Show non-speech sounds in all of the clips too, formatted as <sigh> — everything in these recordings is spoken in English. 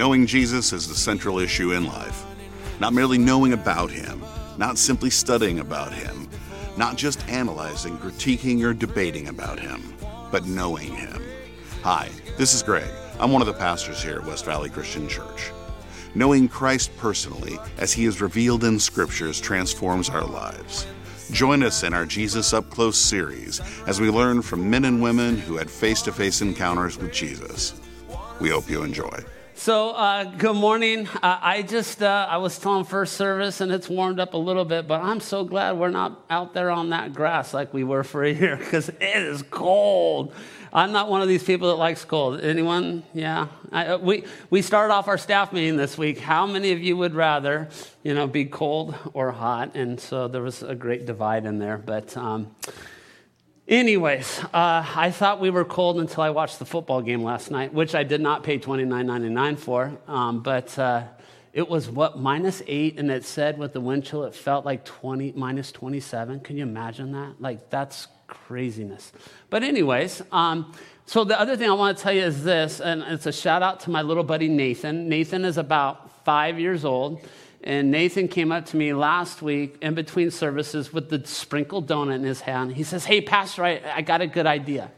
Knowing Jesus is the central issue in life. Not merely knowing about Him, not simply studying about Him, not just analyzing, critiquing, or debating about Him, but knowing Him. Hi, this is Greg. I'm one of the pastors here at West Valley Christian Church. Knowing Christ personally, as He is revealed in Scriptures, transforms our lives. Join us in our Jesus Up Close series as we learn from men and women who had face to face encounters with Jesus. We hope you enjoy. So, uh, good morning. Uh, I just, uh, I was telling first service and it's warmed up a little bit, but I'm so glad we're not out there on that grass like we were for a year because it is cold. I'm not one of these people that likes cold. Anyone? Yeah. I, uh, we, we started off our staff meeting this week. How many of you would rather, you know, be cold or hot? And so there was a great divide in there, but, um, Anyways, uh, I thought we were cold until I watched the football game last night, which I did not pay $29.99 for. Um, but uh, it was what, minus eight, and it said with the wind chill, it felt like 20, minus 27. Can you imagine that? Like, that's craziness. But, anyways, um, so the other thing I want to tell you is this, and it's a shout out to my little buddy Nathan. Nathan is about five years old. And Nathan came up to me last week in between services with the sprinkled donut in his hand. He says, Hey, Pastor, I, I got a good idea.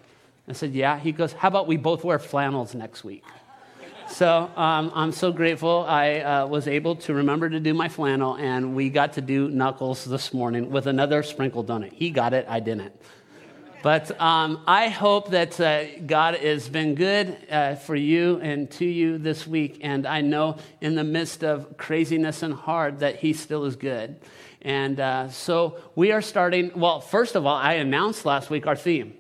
I said, Yeah. He goes, How about we both wear flannels next week? So um, I'm so grateful I uh, was able to remember to do my flannel, and we got to do knuckles this morning with another sprinkled donut. He got it, I didn't. But um, I hope that uh, God has been good uh, for you and to you this week. And I know in the midst of craziness and hard that He still is good. And uh, so we are starting. Well, first of all, I announced last week our theme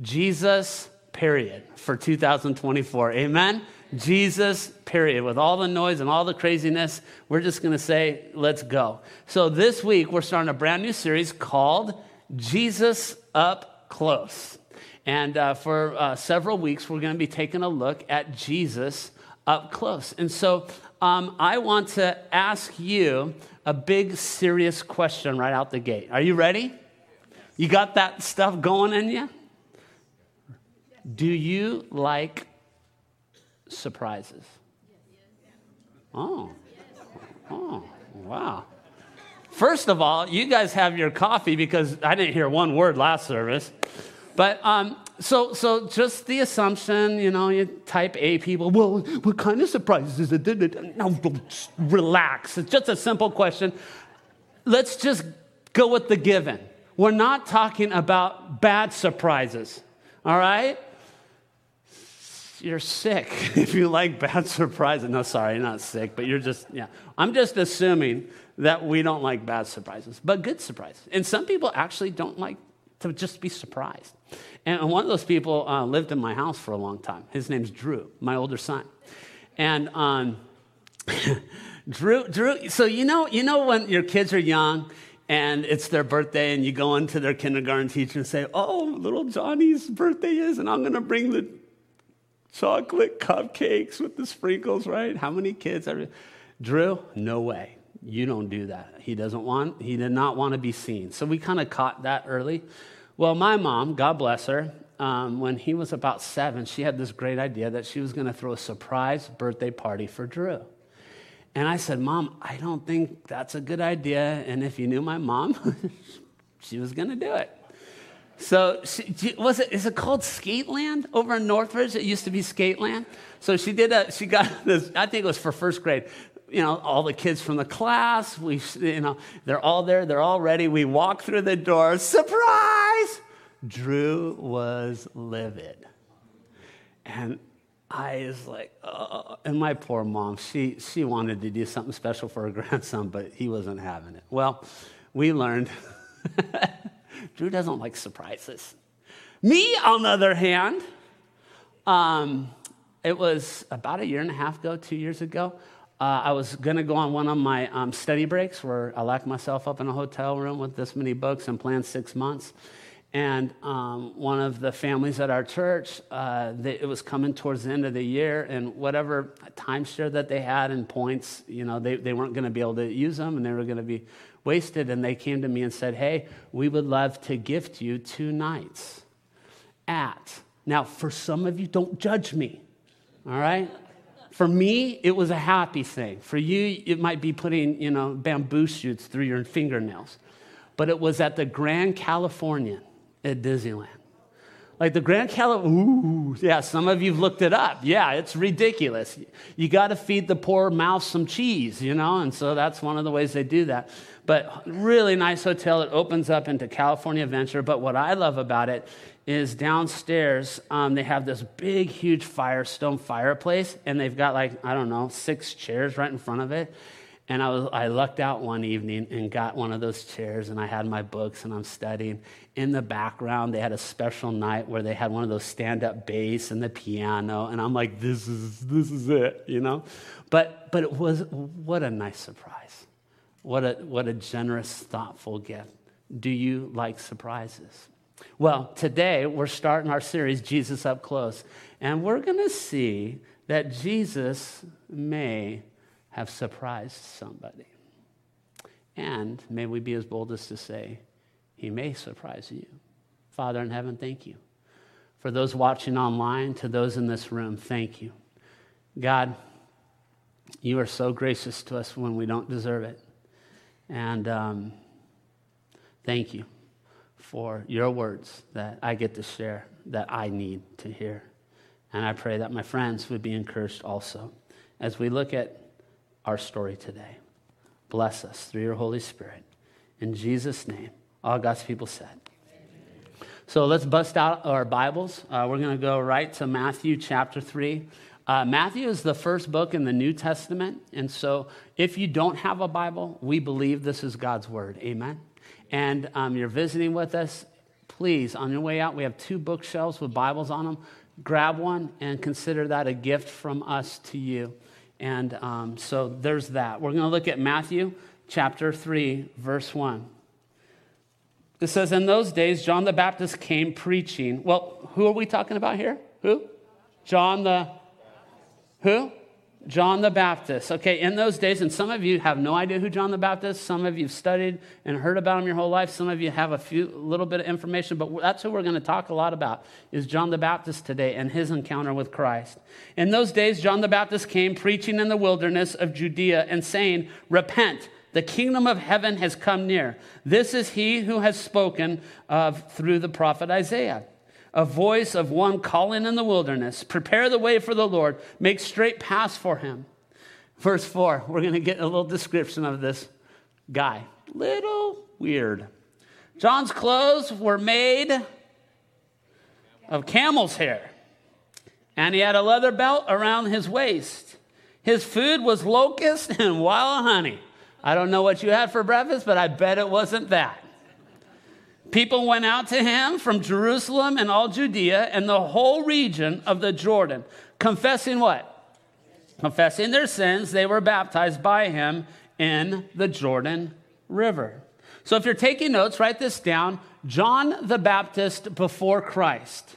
Jesus, period, for 2024. Amen? Jesus, period. With all the noise and all the craziness, we're just going to say, let's go. So this week, we're starting a brand new series called Jesus Up close. And uh, for uh, several weeks, we're going to be taking a look at Jesus up close. And so um, I want to ask you a big, serious question right out the gate. Are you ready? You got that stuff going in you? Do you like surprises? Oh, oh, wow. First of all, you guys have your coffee because I didn't hear one word last service. But um, so, so just the assumption, you know, you type A people, well, what kind of surprises is it? No, relax. It's just a simple question. Let's just go with the given. We're not talking about bad surprises, all right? You're sick <laughs> if you like bad <laughs> surprises. No, sorry, not sick, but you're just, yeah. I'm just assuming that we don't like bad surprises, but good surprises. And some people actually don't like to just be surprised. And one of those people uh, lived in my house for a long time. His name's Drew, my older son. And um, <laughs> Drew, Drew, so you know, you know when your kids are young and it's their birthday and you go into their kindergarten teacher and say, oh, little Johnny's birthday is, and I'm going to bring the chocolate cupcakes with the sprinkles, right? How many kids? Are... Drew, no way. You don't do that. He doesn't want, he did not want to be seen. So we kind of caught that early. Well, my mom, God bless her, um, when he was about seven, she had this great idea that she was going to throw a surprise birthday party for Drew. And I said, Mom, I don't think that's a good idea. And if you knew my mom, <laughs> she was going to do it. So, she, was it, is it called Skateland over in Northridge? It used to be Skateland. So she did a, she got <laughs> this, I think it was for first grade you know, all the kids from the class. We, you know, they're all there. They're all ready. We walk through the door. Surprise! Drew was livid. And I was like, oh. and my poor mom, she, she wanted to do something special for her <laughs> grandson, but he wasn't having it. Well, we learned <laughs> Drew doesn't like surprises. Me, on the other hand, um, it was about a year and a half ago, two years ago. Uh, I was going to go on one of my um, study breaks where I locked myself up in a hotel room with this many books and planned six months. And um, one of the families at our church, uh, they, it was coming towards the end of the year, and whatever timeshare that they had and points, you know, they, they weren't going to be able to use them and they were going to be wasted. And they came to me and said, Hey, we would love to gift you two nights at. Now, for some of you, don't judge me, all right? For me, it was a happy thing. For you, it might be putting, you know, bamboo shoots through your fingernails. But it was at the Grand Californian at Disneyland. Like the Grand Californian, ooh, yeah, some of you've looked it up. Yeah, it's ridiculous. You got to feed the poor mouse some cheese, you know, and so that's one of the ways they do that. But really nice hotel. It opens up into California Adventure. But what I love about it is downstairs, um, they have this big, huge Firestone fireplace, and they've got like, I don't know, six chairs right in front of it. And I, was, I lucked out one evening and got one of those chairs, and I had my books and I'm studying. In the background, they had a special night where they had one of those stand up bass and the piano, and I'm like, this is, this is it, you know? But, but it was, what a nice surprise. What a, what a generous, thoughtful gift. Do you like surprises? Well, today we're starting our series, Jesus Up Close, and we're going to see that Jesus may have surprised somebody. And may we be as bold as to say, He may surprise you. Father in heaven, thank you. For those watching online, to those in this room, thank you. God, you are so gracious to us when we don't deserve it. And um, thank you for your words that I get to share, that I need to hear. And I pray that my friends would be encouraged also as we look at our story today. Bless us through your Holy Spirit. In Jesus' name, all God's people said. So let's bust out our Bibles. Uh, we're going to go right to Matthew chapter 3. Uh, Matthew is the first book in the New Testament. And so if you don't have a Bible, we believe this is God's word. Amen and um, you're visiting with us, please, on your way out, we have two bookshelves with Bibles on them. Grab one and consider that a gift from us to you. And um, so there's that. We're going to look at Matthew chapter 3, verse 1. It says, In those days, John the Baptist came preaching. Well, who are we talking about here? Who? John the. Who? John the Baptist. Okay, in those days, and some of you have no idea who John the Baptist. Some of you have studied and heard about him your whole life. Some of you have a few little bit of information, but that's who we're going to talk a lot about is John the Baptist today and his encounter with Christ. In those days, John the Baptist came preaching in the wilderness of Judea and saying, "Repent." The kingdom of heaven has come near. This is he who has spoken of through the prophet Isaiah a voice of one calling in the wilderness prepare the way for the Lord, make straight paths for him. Verse 4, we're going to get a little description of this guy. Little weird. John's clothes were made of camel's hair, and he had a leather belt around his waist. His food was locust and wild honey. I don't know what you had for breakfast, but I bet it wasn't that. People went out to him from Jerusalem and all Judea and the whole region of the Jordan, confessing what? Confessing their sins. They were baptized by him in the Jordan River. So if you're taking notes, write this down John the Baptist before Christ.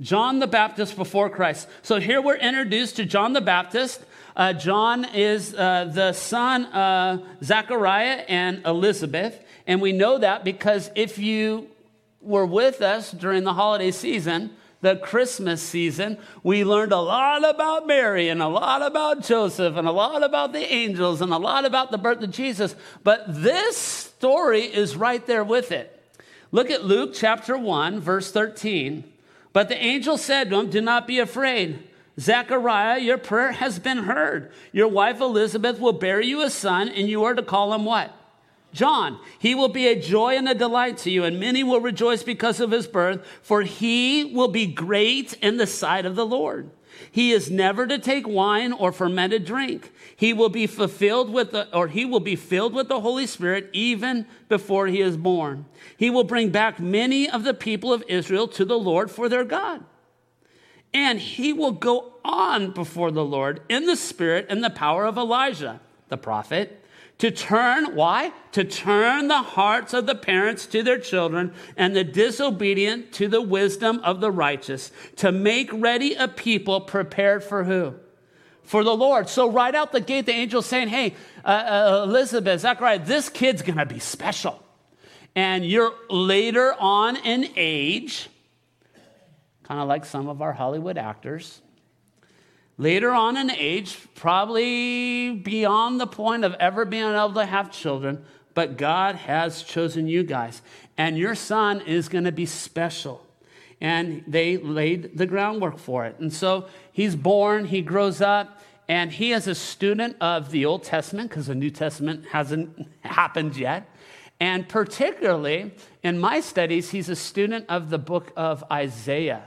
John the Baptist before Christ. So here we're introduced to John the Baptist. Uh, John is uh, the son of Zechariah and Elizabeth. And we know that because if you were with us during the holiday season, the Christmas season, we learned a lot about Mary and a lot about Joseph and a lot about the angels and a lot about the birth of Jesus. But this story is right there with it. Look at Luke chapter 1, verse 13. But the angel said to him, Do not be afraid. Zechariah, your prayer has been heard. Your wife Elizabeth will bear you a son, and you are to call him what? John. He will be a joy and a delight to you, and many will rejoice because of his birth, for he will be great in the sight of the Lord. He is never to take wine or fermented drink. He will be fulfilled with the, or he will be filled with the Holy Spirit even before he is born. He will bring back many of the people of Israel to the Lord for their God. And he will go on before the Lord in the spirit and the power of Elijah, the prophet to turn, why? To turn the hearts of the parents to their children and the disobedient to the wisdom of the righteous, to make ready a people prepared for who? For the Lord. So, right out the gate, the angel's saying, Hey, uh, uh, Elizabeth, Zachariah, this kid's gonna be special. And you're later on in age, kind of like some of our Hollywood actors, later on in age, probably beyond the point of ever being able to have children, but God has chosen you guys. And your son is going to be special. And they laid the groundwork for it. And so he's born, he grows up, and he is a student of the Old Testament because the New Testament hasn't happened yet. And particularly in my studies, he's a student of the book of Isaiah.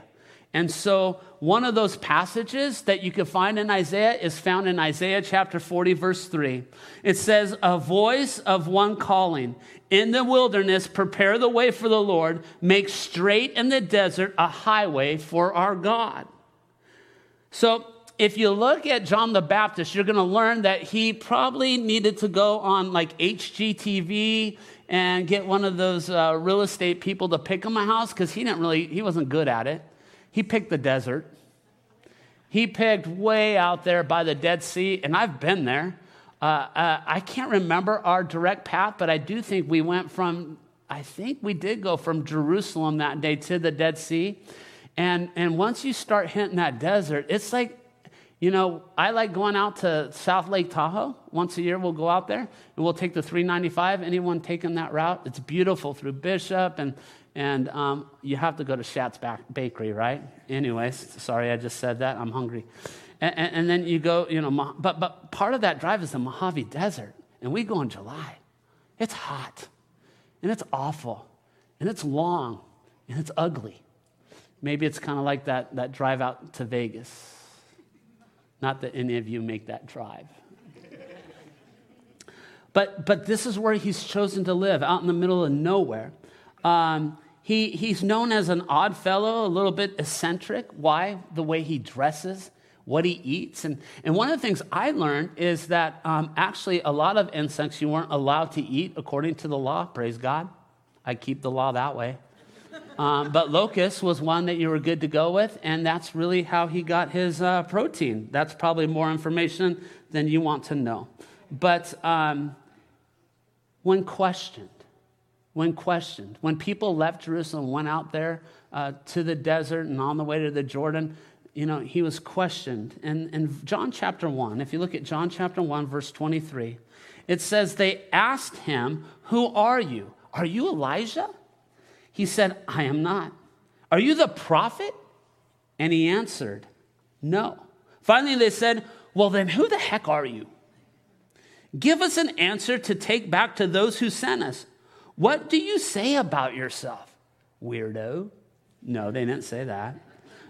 And so, one of those passages that you can find in Isaiah is found in Isaiah chapter 40, verse 3. It says, A voice of one calling, in the wilderness, prepare the way for the Lord, make straight in the desert a highway for our God. So, if you look at John the Baptist, you're going to learn that he probably needed to go on like HGTV and get one of those uh, real estate people to pick him a house because he didn't really, he wasn't good at it. He picked the desert. He picked way out there by the Dead Sea, and I've been there. Uh, uh, I can't remember our direct path, but I do think we went from, I think we did go from Jerusalem that day to the Dead Sea. And, and once you start hitting that desert, it's like you know, I like going out to South Lake Tahoe. Once a year, we'll go out there and we'll take the 395. Anyone taking that route? It's beautiful through Bishop, and, and um, you have to go to Schat's Bakery, right? Anyways, sorry I just said that. I'm hungry. And, and, and then you go, you know, but, but part of that drive is the Mojave Desert, and we go in July. It's hot, and it's awful, and it's long, and it's ugly. Maybe it's kind of like that, that drive out to Vegas not that any of you make that drive. but, but this is where he's chosen to live, out in the middle of nowhere. Um, he, he's known as an odd fellow, a little bit eccentric. Why? The way he dresses, what he eats. And, and one of the things I learned is that um, actually a lot of insects you weren't allowed to eat according to the law. Praise God. I keep the law that way. Um, but locust was one that you were good to go with, and that's really how he got his uh, protein. That's probably more information than you want to know. But um, when questioned, when questioned, when people left Jerusalem, went out there uh, to the desert and on the way to the Jordan, you know, he was questioned. And in John chapter 1, if you look at John chapter 1, verse 23, it says, They asked him, Who are you? Are you Elijah? He said, I am not. Are you the prophet? And he answered, No. Finally, they said, Well, then who the heck are you? Give us an answer to take back to those who sent us. What do you say about yourself? Weirdo. No, they didn't say that.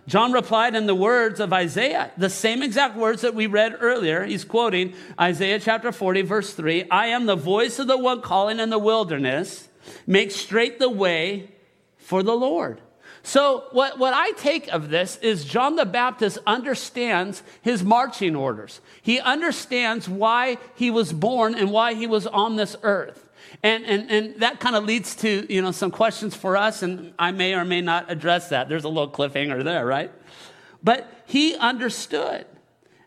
John replied in the words of Isaiah, the same exact words that we read earlier. He's quoting Isaiah chapter 40, verse 3 I am the voice of the one calling in the wilderness, make straight the way for the Lord. So, what, what I take of this is John the Baptist understands his marching orders. He understands why he was born and why he was on this earth. And, and, and that kind of leads to you know, some questions for us, and I may or may not address that. There's a little cliffhanger there, right? But he understood.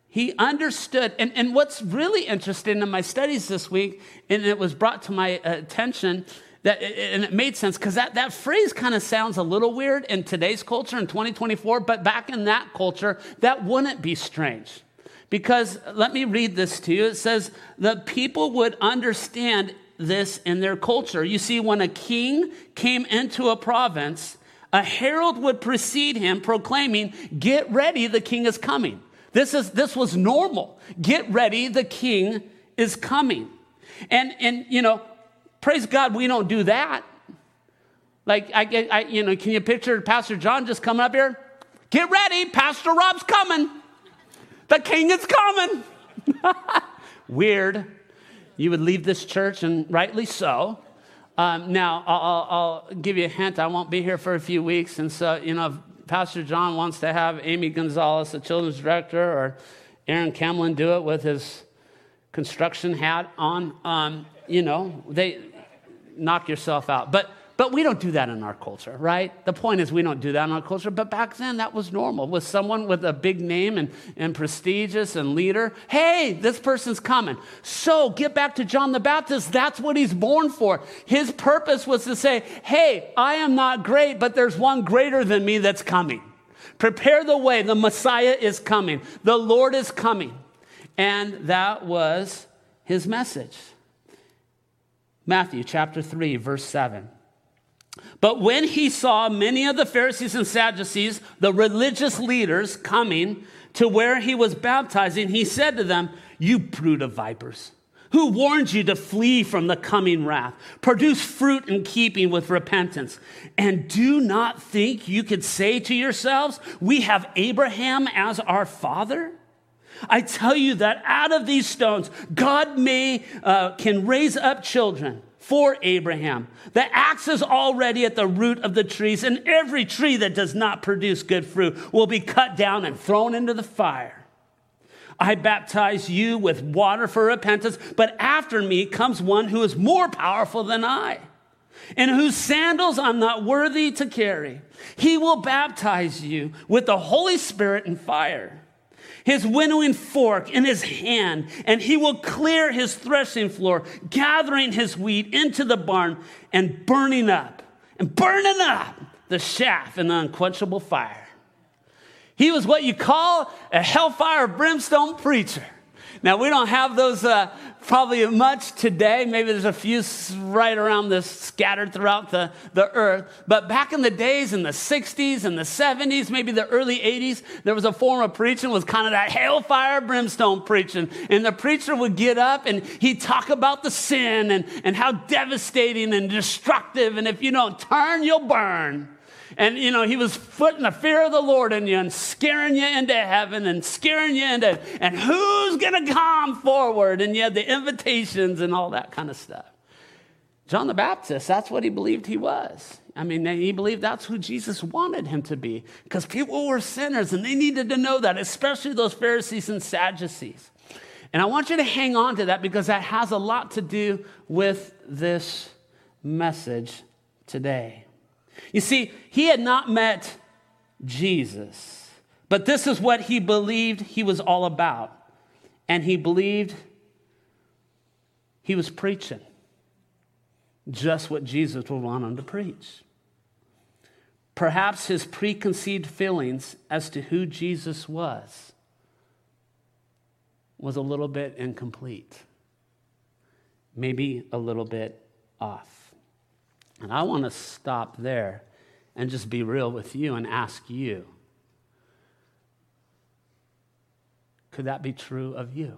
He understood. And, and what's really interesting in my studies this week, and it was brought to my attention, that, and it made sense because that, that phrase kind of sounds a little weird in today's culture in 2024, but back in that culture, that wouldn't be strange. Because let me read this to you. It says, the people would understand this in their culture. You see, when a king came into a province, a herald would precede him proclaiming, Get ready, the king is coming. This, is, this was normal. Get ready, the king is coming. And, and you know, Praise God, we don't do that. Like, I, I, you know, can you picture Pastor John just coming up here? Get ready, Pastor Rob's coming. The king is coming. <laughs> Weird. You would leave this church, and rightly so. Um, now, I'll, I'll, give you a hint. I won't be here for a few weeks. And so, you know, if Pastor John wants to have Amy Gonzalez, the children's director, or Aaron Camlin do it with his construction hat on, um, you know, they, knock yourself out. But but we don't do that in our culture, right? The point is, we don't do that in our culture. But back then, that was normal. With someone with a big name and, and prestigious and leader, hey, this person's coming. So get back to John the Baptist. That's what he's born for. His purpose was to say, hey, I am not great, but there's one greater than me that's coming. Prepare the way. The Messiah is coming. The Lord is coming. And that was his message. Matthew chapter 3, verse 7. But when he saw many of the Pharisees and Sadducees, the religious leaders, coming to where he was baptizing, he said to them, You brood of vipers, who warned you to flee from the coming wrath? Produce fruit in keeping with repentance. And do not think you could say to yourselves, We have Abraham as our father? I tell you that out of these stones, God may, uh, can raise up children for Abraham. The axe is already at the root of the trees, and every tree that does not produce good fruit will be cut down and thrown into the fire. I baptize you with water for repentance, but after me comes one who is more powerful than I, and whose sandals I'm not worthy to carry. He will baptize you with the Holy Spirit and fire his winnowing fork in his hand, and he will clear his threshing floor, gathering his wheat into the barn and burning up and burning up the chaff in the unquenchable fire. He was what you call a hellfire brimstone preacher. Now, we don't have those uh, probably much today. Maybe there's a few right around this scattered throughout the, the earth. But back in the days in the 60s and the 70s, maybe the early 80s, there was a form of preaching was kind of that hellfire brimstone preaching. And the preacher would get up and he'd talk about the sin and, and how devastating and destructive. And if you don't turn, you'll burn. And, you know, he was putting the fear of the Lord in you and scaring you into heaven and scaring you into, and who's going to come forward? And you had the invitations and all that kind of stuff. John the Baptist, that's what he believed he was. I mean, he believed that's who Jesus wanted him to be because people were sinners and they needed to know that, especially those Pharisees and Sadducees. And I want you to hang on to that because that has a lot to do with this message today. You see, he had not met Jesus, but this is what he believed he was all about. And he believed he was preaching just what Jesus would want him to preach. Perhaps his preconceived feelings as to who Jesus was was a little bit incomplete, maybe a little bit off. And I want to stop there and just be real with you and ask you could that be true of you?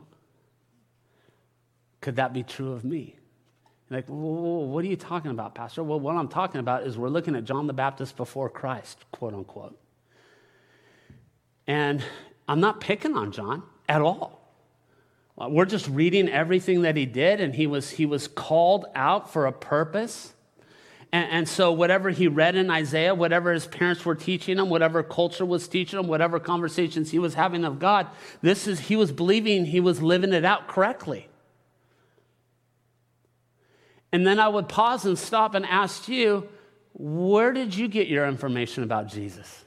Could that be true of me? Like, what are you talking about, Pastor? Well, what I'm talking about is we're looking at John the Baptist before Christ, quote unquote. And I'm not picking on John at all. We're just reading everything that he did, and he was, he was called out for a purpose. And, and, so, whatever he read in Isaiah, whatever his parents were teaching him, whatever culture was teaching him, whatever conversations he was having of God, this is, he was believing he was living it out correctly. And then I would pause and stop and ask you, where did you get your information about Jesus?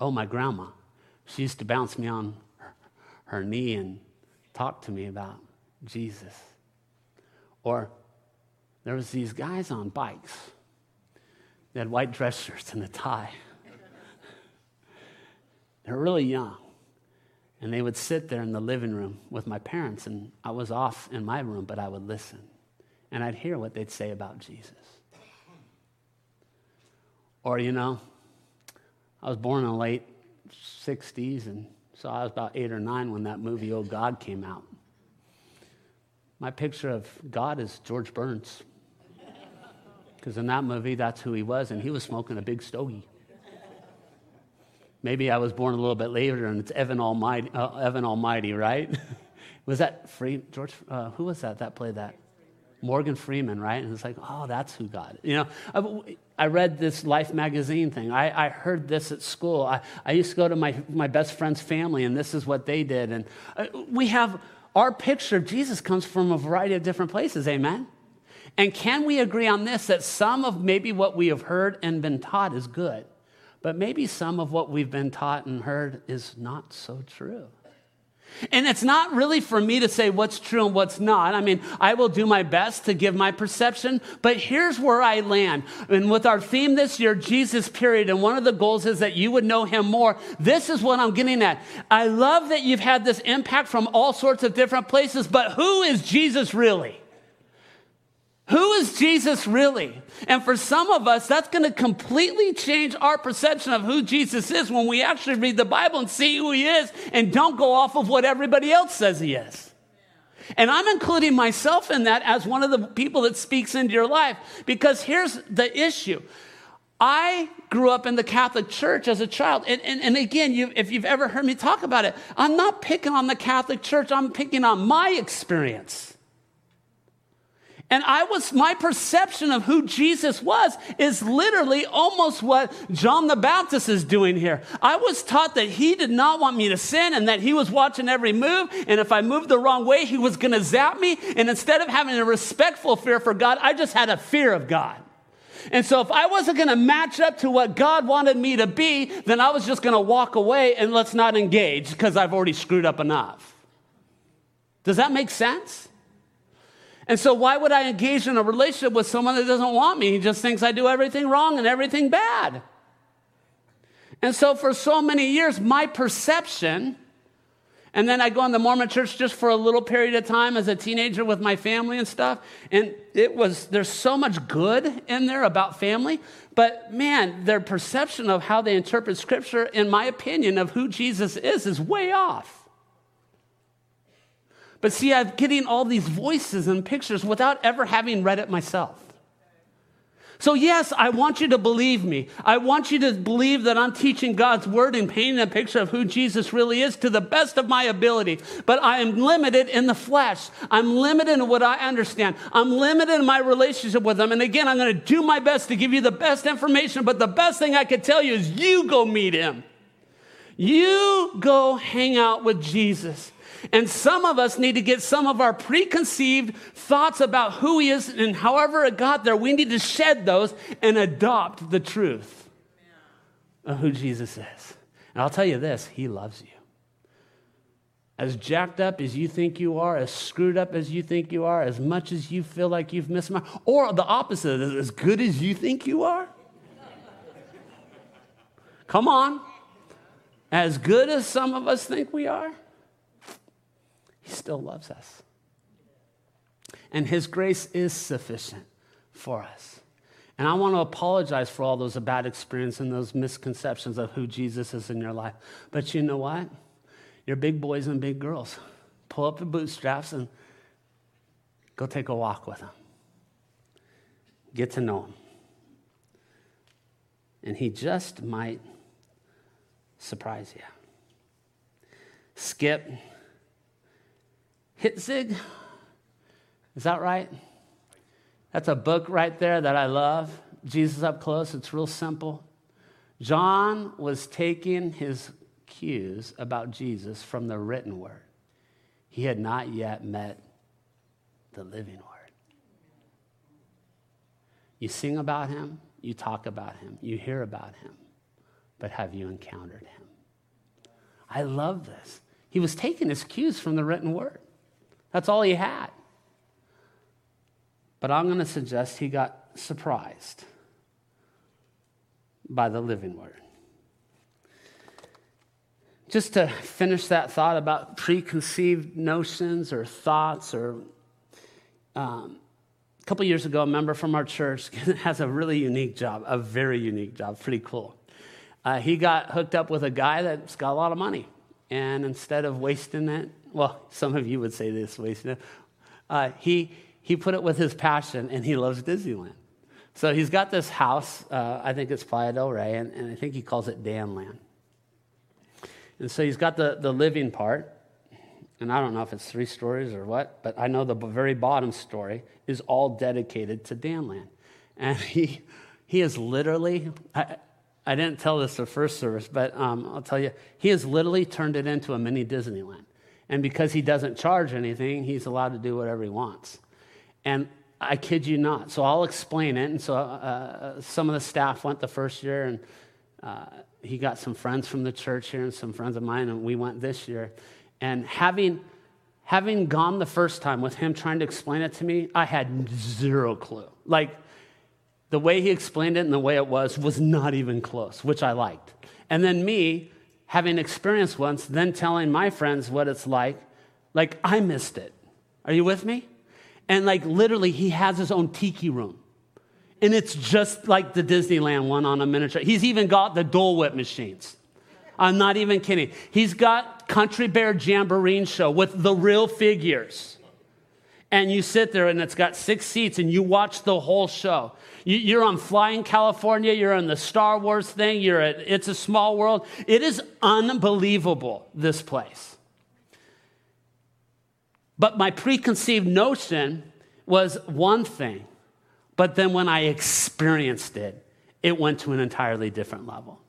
Oh, my grandma. She used to bounce me on her knee and talk to me about Jesus. Or there was these guys on bikes. They had white dress shirts and a tie. They're really young. And they would sit there in the living room with my parents, and I was off in my room, but I would listen. And I'd hear what they'd say about Jesus. Or, you know, I was born in the late 60s, and so I was about eight or nine when that movie, Oh God, came out. My picture of God is George Burns. Because in that movie, that's who he was, and he was smoking a big stogie. Maybe I was born a little bit later, and it's Evan Almighty, uh, Evan Almighty right? <laughs> was that Free George? Uh, who was that that played that? Morgan Freeman, right? And it's like, oh, that's who God. You know, I, I read this Life magazine thing. I, I heard this at school. I, I used to go to my, my best friend's family, and this is what they did. And uh, we have our picture of Jesus comes from a variety of different places. Amen. And can we agree on this that some of maybe what we have heard and been taught is good, but maybe some of what we've been taught and heard is not so true? And it's not really for me to say what's true and what's not. I mean, I will do my best to give my perception, but here's where I land. And with our theme this year, Jesus period, and one of the goals is that you would know him more. This is what I'm getting at. I love that you've had this impact from all sorts of different places, but who is Jesus really? Who is Jesus really? And for some of us, that's going to completely change our perception of who Jesus is when we actually read the Bible and see who he is and don't go off of what everybody else says he is. And I'm including myself in that as one of the people that speaks into your life because here's the issue. I grew up in the Catholic Church as a child. And, and, and again, you, if you've ever heard me talk about it, I'm not picking on the Catholic Church, I'm picking on my experience. And I was, my perception of who Jesus was is literally almost what John the Baptist is doing here. I was taught that he did not want me to sin and that he was watching every move. And if I moved the wrong way, he was going to zap me. And instead of having a respectful fear for God, I just had a fear of God. And so if I wasn't going to match up to what God wanted me to be, then I was just going to walk away and let's not engage because I've already screwed up enough. Does that make sense? And so, why would I engage in a relationship with someone that doesn't want me? He just thinks I do everything wrong and everything bad. And so, for so many years, my perception, and then I go in the Mormon church just for a little period of time as a teenager with my family and stuff. And it was, there's so much good in there about family. But man, their perception of how they interpret scripture, in my opinion, of who Jesus is, is way off. But see, I'm getting all these voices and pictures without ever having read it myself. So, yes, I want you to believe me. I want you to believe that I'm teaching God's word and painting a picture of who Jesus really is to the best of my ability. But I am limited in the flesh. I'm limited in what I understand. I'm limited in my relationship with Him. And again, I'm going to do my best to give you the best information. But the best thing I could tell you is you go meet Him. You go hang out with Jesus. And some of us need to get some of our preconceived thoughts about who He is and however it got there, we need to shed those and adopt the truth of who Jesus is. And I'll tell you this He loves you. As jacked up as you think you are, as screwed up as you think you are, as much as you feel like you've missed my, or the opposite, as good as you think you are. Come on. As good as some of us think we are, he still loves us. And His grace is sufficient for us. And I want to apologize for all those bad experiences and those misconceptions of who Jesus is in your life. But you know what? You're big boys and big girls. Pull up your bootstraps and go take a walk with him. Get to know him. And he just might surprise you. Skip Heitzig. Is that right? That's a book right there that I love. Jesus Up Close. It's real simple. John was taking his cues about Jesus from the written word. He had not yet met the living word. You sing about him, you talk about him, you hear about him, but have you encountered him? I love this. He was taking his cues from the written word. That's all he had. But I'm going to suggest he got surprised by the living word. Just to finish that thought about preconceived notions or thoughts, or um, a couple years ago, a member from our church <laughs> has a really unique job, a very unique job, pretty cool. Uh, he got hooked up with a guy that's got a lot of money. And instead of wasting it well, <laughs> some of you would say this way. Uh, he, he put it with his passion, and he loves Disneyland. So he's got this house, uh, I think it's Playa del Rey, and, and I think he calls it Danland. And so he's got the, the living part, and I don't know if it's three stories or what, but I know the very bottom story is all dedicated to Danland. And <laughs> he, he is literally, I, I didn't tell this the first service, but um, I'll tell you, he has literally turned it into a mini Disneyland. And because he doesn't charge anything, he's allowed to do whatever he wants. And I kid you not. So I'll explain it. And so uh, some of the staff went the first year, and uh, he got some friends from the church here and some friends of mine, and we went this year. And having, having gone the first time with him trying to explain it to me, I had zero clue. Like, the way he explained it and the way it was was not even close, which I liked. And then me, having experienced once, then telling my friends what it's like, like I missed it. Are you with me? And like literally, he has his own tiki room. And it's just like the Disneyland one on a miniature. He's even got the Dole Whip machines. I'm not even kidding. He's got Country Bear Jamboree show with the real figures. And you sit there and it's got six seats and you watch the whole show. You're on Flying California, you're on the Star Wars thing, you're at It's a Small World. It is unbelievable, this place. But my preconceived notion was one thing, but then when I experienced it, it went to an entirely different level.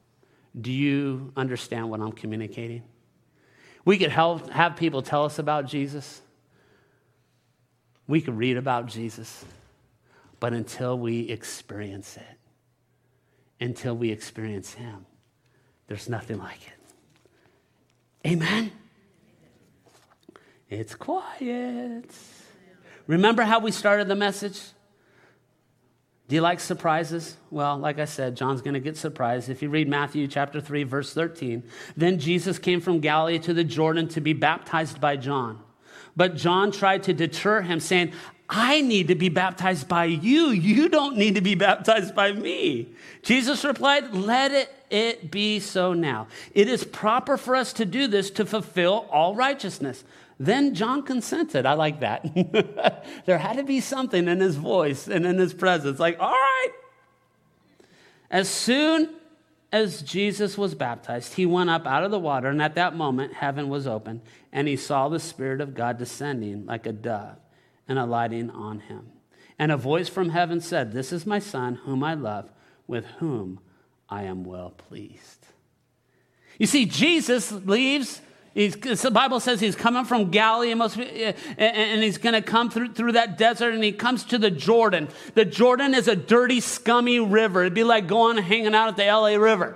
Do you understand what I'm communicating? We could help, have people tell us about Jesus. We can read about Jesus. But until we experience it, until we experience Him, there's nothing like it. Amen? It's quiet. Remember how we started the message? Do you like surprises? Well, like I said, John's going to get surprised. If you read Matthew chapter 3 verse 13, then Jesus came from Galilee to the Jordan to be baptized by John. But John tried to deter him saying, I need to be baptized by you. You don't need to be baptized by me. Jesus replied, Let it, it be so now. It is proper for us to do this to fulfill all righteousness. Then John consented. I like that. <laughs> there had to be something in his voice and in his presence. Like, all right. As soon as Jesus was baptized, he went up out of the water, and at that moment, heaven was open, and he saw the Spirit of God descending like a dove and alighting on him. And a voice from heaven said, This is my Son, whom I love, with whom I am well pleased. You see, Jesus leaves. The Bible says he's coming from Galilee and, he's going to come through, through that desert and he comes to the Jordan. The Jordan is a dirty, scummy river. It'd be like going hanging out at the LA River.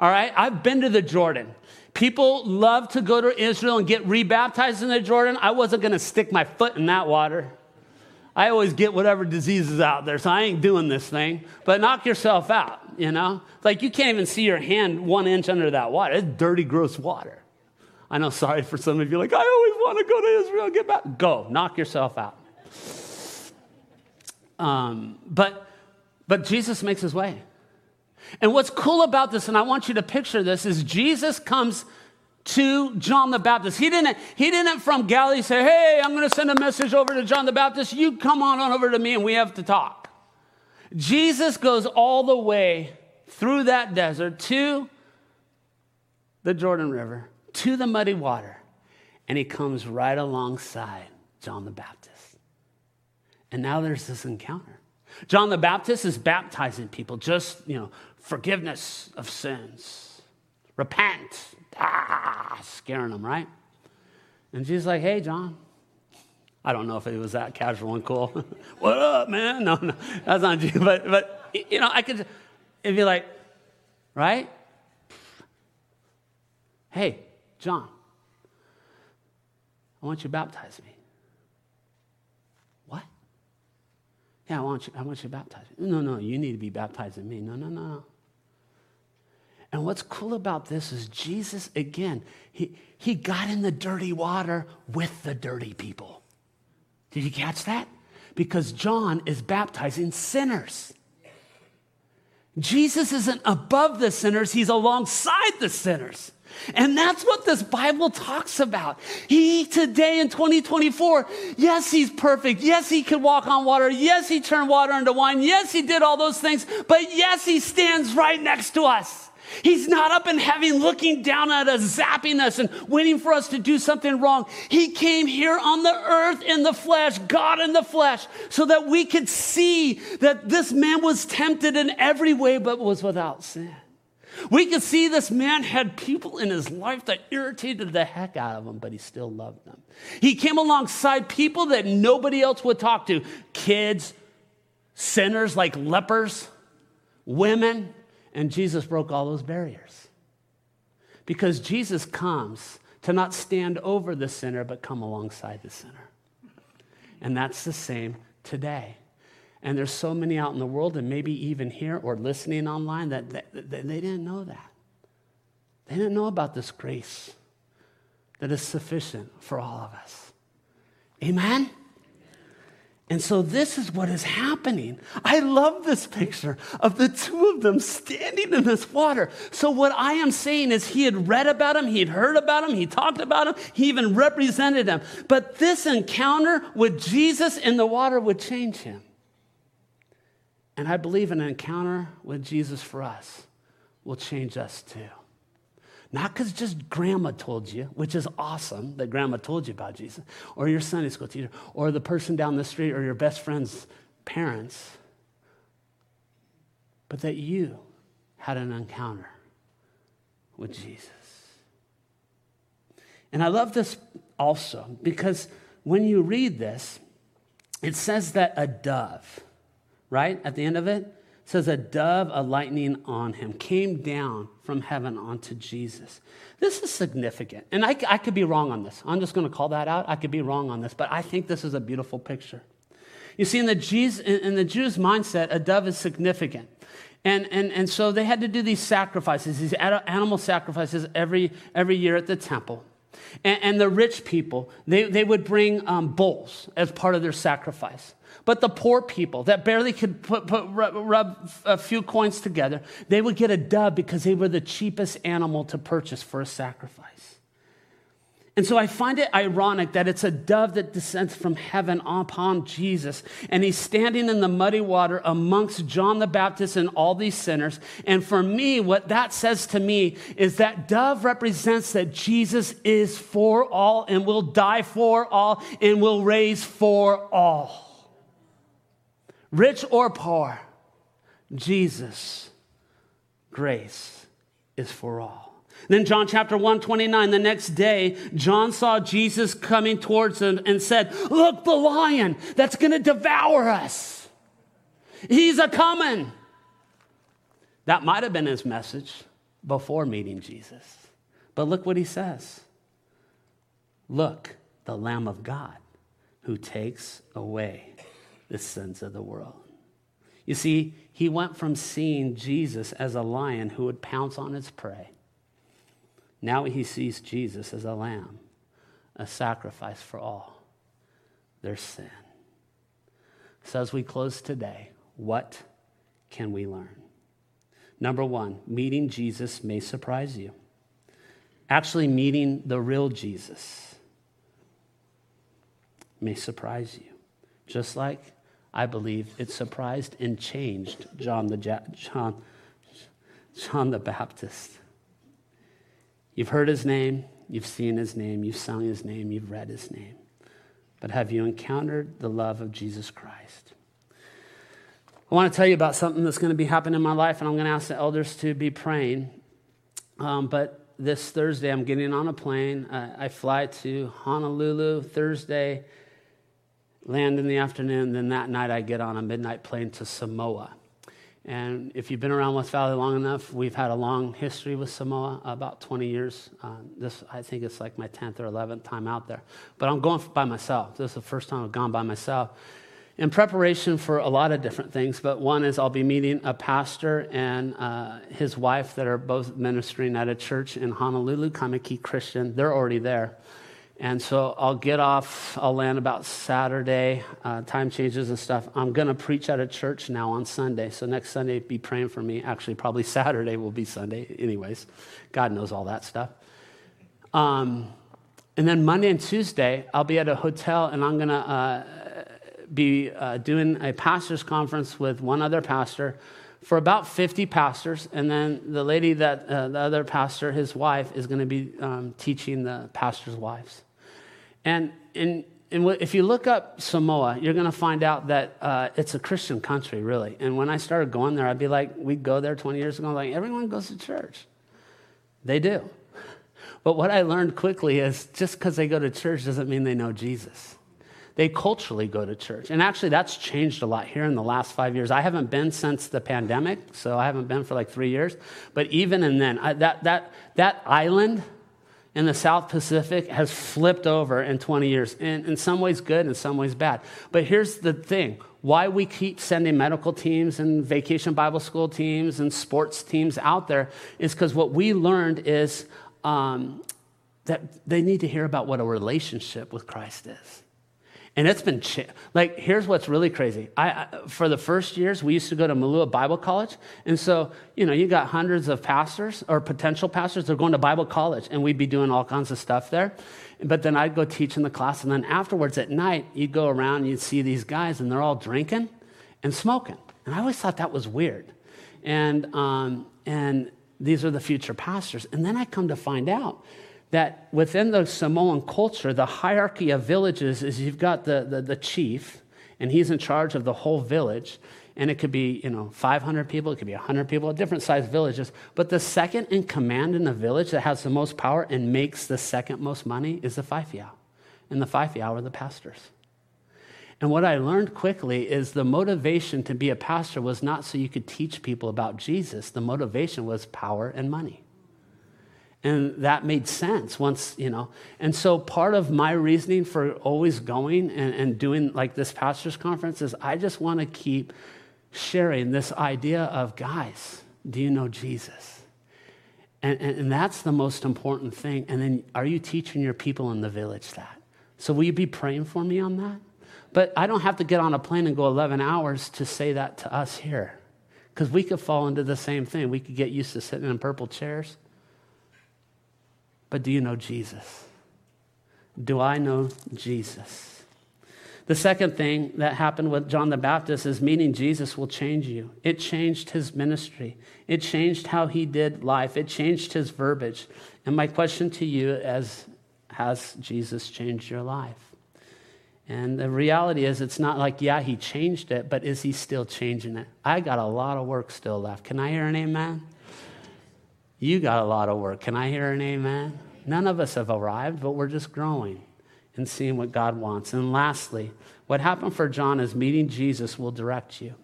All right? I've been to the Jordan. People love to go to Israel and get rebaptized in the Jordan. I wasn't going to stick my foot in that water. I always get whatever diseases out there, so I ain't doing this thing. But knock yourself out, you know? It's Like you can't even see your hand one inch under that water. It's dirty, gross water. I know, sorry for some of you, like, I always want to go to Israel, get back. Go, knock yourself out. Um, but, but Jesus makes his way. And what's cool about this, and I want you to picture this, is Jesus comes to John the Baptist. He didn't, he didn't from Galilee say, Hey, I'm going to send a message over to John the Baptist. You come on, on over to me and we have to talk. Jesus goes all the way through that desert to the Jordan River, to the muddy water, and he comes right alongside John the Baptist. And now there's this encounter. John the Baptist is baptizing people, just, you know, forgiveness of sins. Repent. Ah, scaring them, right? And Jesus like, hey, John. I don't know if it was that casual and cool. <laughs> what up, man? No, no, that's not you. But, but you know, I could, it'd be like, right? Hey, John, I want you to baptize me. What? Yeah, I want you, I want you to baptize me. No, no, you need to be baptizing me. No, no, no. And what's cool about this is Jesus, again, he, he got in the dirty water with the dirty people. Did you catch that? Because John is baptizing sinners. Jesus isn't above the sinners, he's alongside the sinners. And that's what this Bible talks about. He today in 2024, yes, he's perfect. Yes, he could walk on water. Yes, he turned water into wine. Yes, he did all those things. But yes, he stands right next to us. He's not up in heaven looking down at us, zapping us, and waiting for us to do something wrong. He came here on the earth in the flesh, God in the flesh, so that we could see that this man was tempted in every way but was without sin. We could see this man had people in his life that irritated the heck out of him, but he still loved them. He came alongside people that nobody else would talk to kids, sinners like lepers, women, and Jesus broke all those barriers. Because Jesus comes to not stand over the sinner, but come alongside the sinner. And that's the same today. And there's so many out in the world, and maybe even here or listening online, that, that, that they didn't know that. They didn't know about this grace that is sufficient for all of us. Amen? And so this is what is happening. I love this picture of the two of them standing in this water. So what I am saying is he had read about him, he'd heard about him, he talked about him, he even represented him. But this encounter with Jesus in the water would change him. And I believe an encounter with Jesus for us will change us too. Not because just grandma told you, which is awesome that grandma told you about Jesus, or your Sunday school teacher, or the person down the street, or your best friend's parents, but that you had an encounter with Jesus. And I love this also because when you read this, it says that a dove, right, at the end of it, says a dove alighting on him came down from heaven onto Jesus. This is significant. And I, I could be wrong on this. I'm just going to call that out. I could be wrong on this, but I think this is a beautiful picture. You see, in the, Jews, in the Jews' mindset, a dove is significant. And, and, and so they had to do these sacrifices, these animal sacrifices every, every year at the temple. And, and the rich people, they, they would bring um, bulls as part of their sacrifice. But the poor people that barely could put, put, rub, rub a few coins together, they would get a dove because they were the cheapest animal to purchase for a sacrifice. And so I find it ironic that it's a dove that descends from heaven upon Jesus, and he's standing in the muddy water amongst John the Baptist and all these sinners. And for me, what that says to me is that dove represents that Jesus is for all and will die for all and will raise for all rich or poor, Jesus' grace is for all. Then John chapter 1, 29, the next day, John saw Jesus coming towards him and said, Look, the lion that's going to devour us. He's a coming. That might have been his message before meeting Jesus. But look what he says Look, the Lamb of God who takes away the sins of the world. You see, he went from seeing Jesus as a lion who would pounce on its prey. Now he sees Jesus as a lamb, a sacrifice for all their sin. So, as we close today, what can we learn? Number one, meeting Jesus may surprise you. Actually, meeting the real Jesus may surprise you. Just like I believe it surprised and changed John the, John, John the Baptist. You've heard his name, you've seen his name, you've sung his name, you've read his name. But have you encountered the love of Jesus Christ? I want to tell you about something that's going to be happening in my life, and I'm going to ask the elders to be praying. Um, but this Thursday, I'm getting on a plane. Uh, I fly to Honolulu Thursday land in the afternoon. Then that night, I get on a midnight plane to Samoa. And if you've been around West Valley long enough, we've had a long history with Samoa, about 20 years. Uh, this, I think it's like my 10th or 11th time out there. But I'm going by myself. This is the first time I've gone by myself. In preparation for a lot of different things, but one is I'll be meeting a pastor and uh, his wife that are both ministering at a church in Honolulu, Kaimuki Christian. They're already there. And so I'll get off, I'll land about Saturday, uh, time changes and stuff. I'm going to preach at a church now on Sunday. So next Sunday, be praying for me. Actually, probably <laughs> Saturday will be Sunday, anyways. God knows all that stuff. Um, and then Monday and Tuesday, I'll be at a hotel and I'm going to uh, be uh, doing a pastor's conference with one other pastor for about 50 pastors. And then the lady that, uh, the other pastor, his wife, is going to be um, teaching the pastor's wives. And, and, and if you look up Samoa, you're going to find out that uh, it's a Christian country, really. And when I started going there, I'd be like, we'd go there 20 years ago, like, everyone goes to church. They do. <laughs> But what I learned quickly is just because they go to church doesn't mean they know Jesus. They culturally go to church. And actually, that's changed a lot here in the last five years. I haven't been since the pandemic, so I haven't been for like three years. But even in then, I, that, that, that island, in the South Pacific has flipped over in 20 years. And in some ways good, in some ways bad. But here's the thing why we keep sending medical teams and vacation Bible school teams and sports teams out there is because what we learned is um, that they need to hear about what a relationship with Christ is. And it's been like here's what's really crazy. I, I, for the first years we used to go to Malua Bible College, and so you know you got hundreds of pastors or potential pastors. They're going to Bible college, and we'd be doing all kinds of stuff there. But then I'd go teach in the class, and then afterwards at night you'd go around and you'd see these guys, and they're all drinking and smoking. And I always thought that was weird. And um, and these are the future pastors. And then I come to find out that within the Samoan culture, the hierarchy of villages is you've got the, the, the, chief, and he's in charge of the whole village. And it could be, you know, 500 people, it could be 100 people, different sized villages. But the second in command in the village that has the most power and makes the second most money is the Faifeau. And the Faifeau are the pastors. And what I learned quickly is the motivation to be a pastor was not so you could teach people about Jesus. The motivation was power and money. And that made sense once, you know. And so part of my reasoning for always going and, and doing like this pastor's conference is I just want to keep sharing this idea of guys, do you know Jesus? And, and, and that's the most important thing. And then are you teaching your people in the village that? So will you be praying for me on that? But I don't have to get on a plane and go 11 hours to say that to us here. Because we could fall into the same thing. We could get used to sitting in purple chairs. But do you know Jesus? Do I know Jesus? The second thing that happened with John the Baptist is meeting Jesus will change you. It changed his ministry, it changed how he did life, it changed his verbiage. And my question to you is Has Jesus changed your life? And the reality is, it's not like, yeah, he changed it, but is he still changing it? I got a lot of work still left. Can I hear an amen? You got a lot of work. Can I hear an amen? None of us have arrived, but we're just growing and seeing what God wants. And lastly, what happened for John is meeting Jesus will direct you.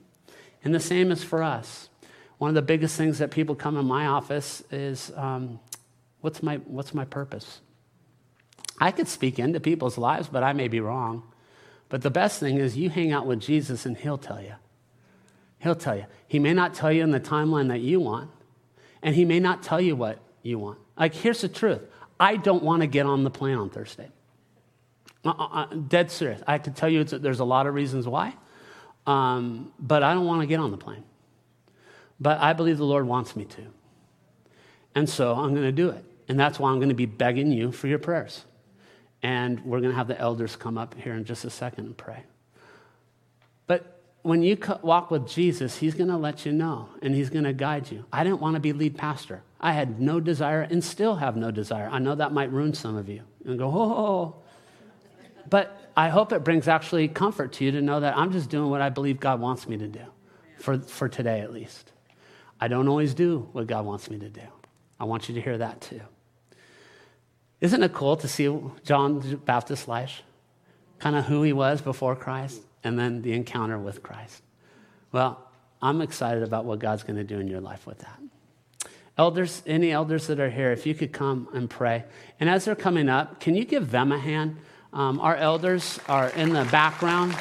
And the same is for us. One of the biggest things that people come in my office is um, what's, my, what's my purpose? I could speak into people's lives, but I may be wrong. But the best thing is you hang out with Jesus and he'll tell you. He'll tell you. He may not tell you in the timeline that you want, and he may not tell you what you want. Like, here's the truth I don't want to get on the plane on Thursday. Uh, uh, uh dead serious. I can tell you there's a lot of reasons why, um, but I don't want to get on the plane. But I believe the Lord wants me to. And so I'm going to do it. And that's why I'm going to be begging you for your prayers. And we're going to have the elders come up here in just a second and pray. When you walk with Jesus, He's going to let you know and He's going to guide you. I didn't want to be lead pastor. I had no desire and still have no desire. I know that might ruin some of you and go, oh. But I hope it brings actually comfort to you to know that I'm just doing what I believe God wants me to do, for, for today at least. I don't always do what God wants me to do. I want you to hear that too. Isn't it cool to see John the Baptist's life? Kind of who he was before Christ and then the encounter with Christ. Well, I'm excited about what God's going to do in your life with that. Elders, any elders that are here, if you could come and pray. And as they're coming up, can you give them a hand? Um, our elders are in the background.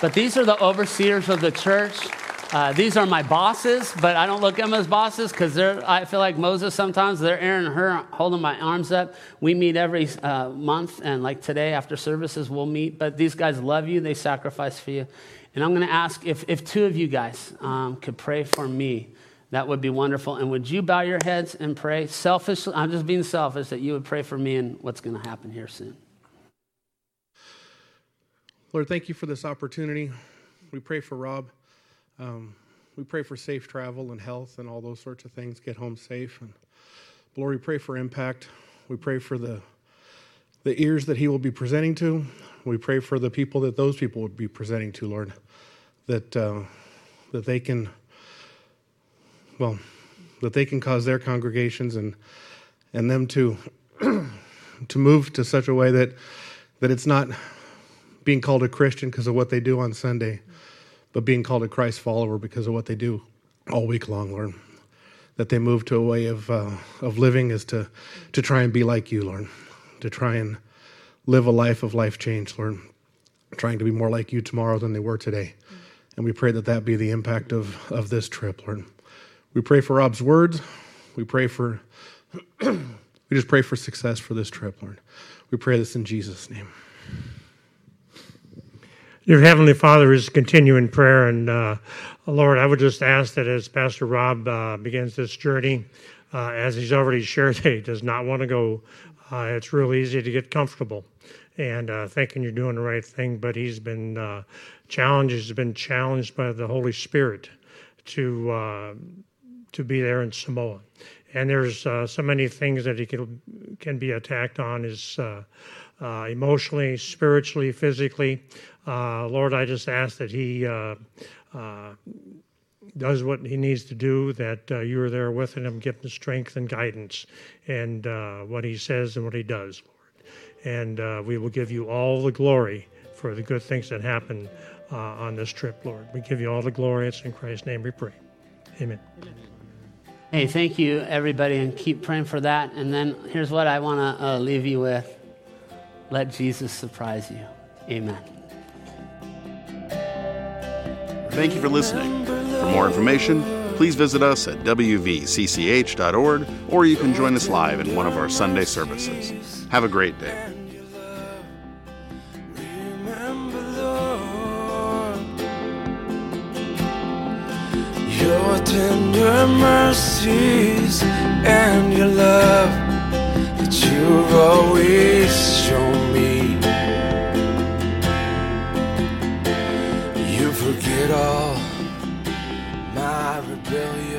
But these are the overseers of the church. Uh, these are my bosses, but I don't look at them as bosses because they're. I feel like Moses sometimes. They're Aaron and Hur holding my arms up. We meet every uh, month, and like today after services, we'll meet. But these guys love you. They sacrifice for you. And I'm going to ask if, if two of you guys um, could pray for me. That would be wonderful. And would you bow your heads and pray? Selfishly, I'm just being selfish that you would pray for me and what's going to happen here soon. Lord, thank you for this opportunity. We pray for Rob. Um, we pray for safe travel and health and all those sorts of things. Get home safe. And Lord, we pray for impact. We pray for the the ears that he will be presenting to. We pray for the people that those people would be presenting to, Lord, that uh, that they can, well, that they can cause their congregations and and them to <clears throat> to move to such a way that that it's not being called a Christian because of what they do on Sunday, but being called a Christ follower because of what they do all week long, Lord. that they move to a way of, uh, of living is to, to try and be like you, Lord, to try and live a life of life change, Lord, trying to be more like you tomorrow than they were today. And we pray that that be the impact of, of this trip, Lord. We pray for Rob's words. We pray for, <clears throat> we just pray for success for this trip, Lord. We pray this in Jesus' name. Your Heavenly Father is continuing prayer, and uh, Lord, I would just ask that as Pastor Rob uh, begins this journey, uh, as he's already shared <laughs> that he does not want to go, uh, it's real easy to get comfortable and uh, thinking you're doing the right thing, but he's been uh, challenged. He's been challenged by the Holy Spirit to to be there in Samoa, and there's so many things that he can can be attacked on. Is uh, emotionally, spiritually, physically. Uh, Lord, I just ask that He uh, uh does what He needs to do, that uh, you are there with Him, give Him strength and guidance, and uh, what He says and what He does, Lord. And we will give you all the glory for the good things that happen on this trip, Lord. We give you all the glory. It's in Christ's name we pray. Amen. Hey, thank you, everybody, and keep praying for that. And then here's what I want to uh, leave you with. Let Jesus surprise you. Amen. Thank you for listening. For more information, please visit us at wvcch.org or you can join us live in one of our Sunday services. Have a great day. tender mercies and your love that You've always shown me. You forget all my rebellion.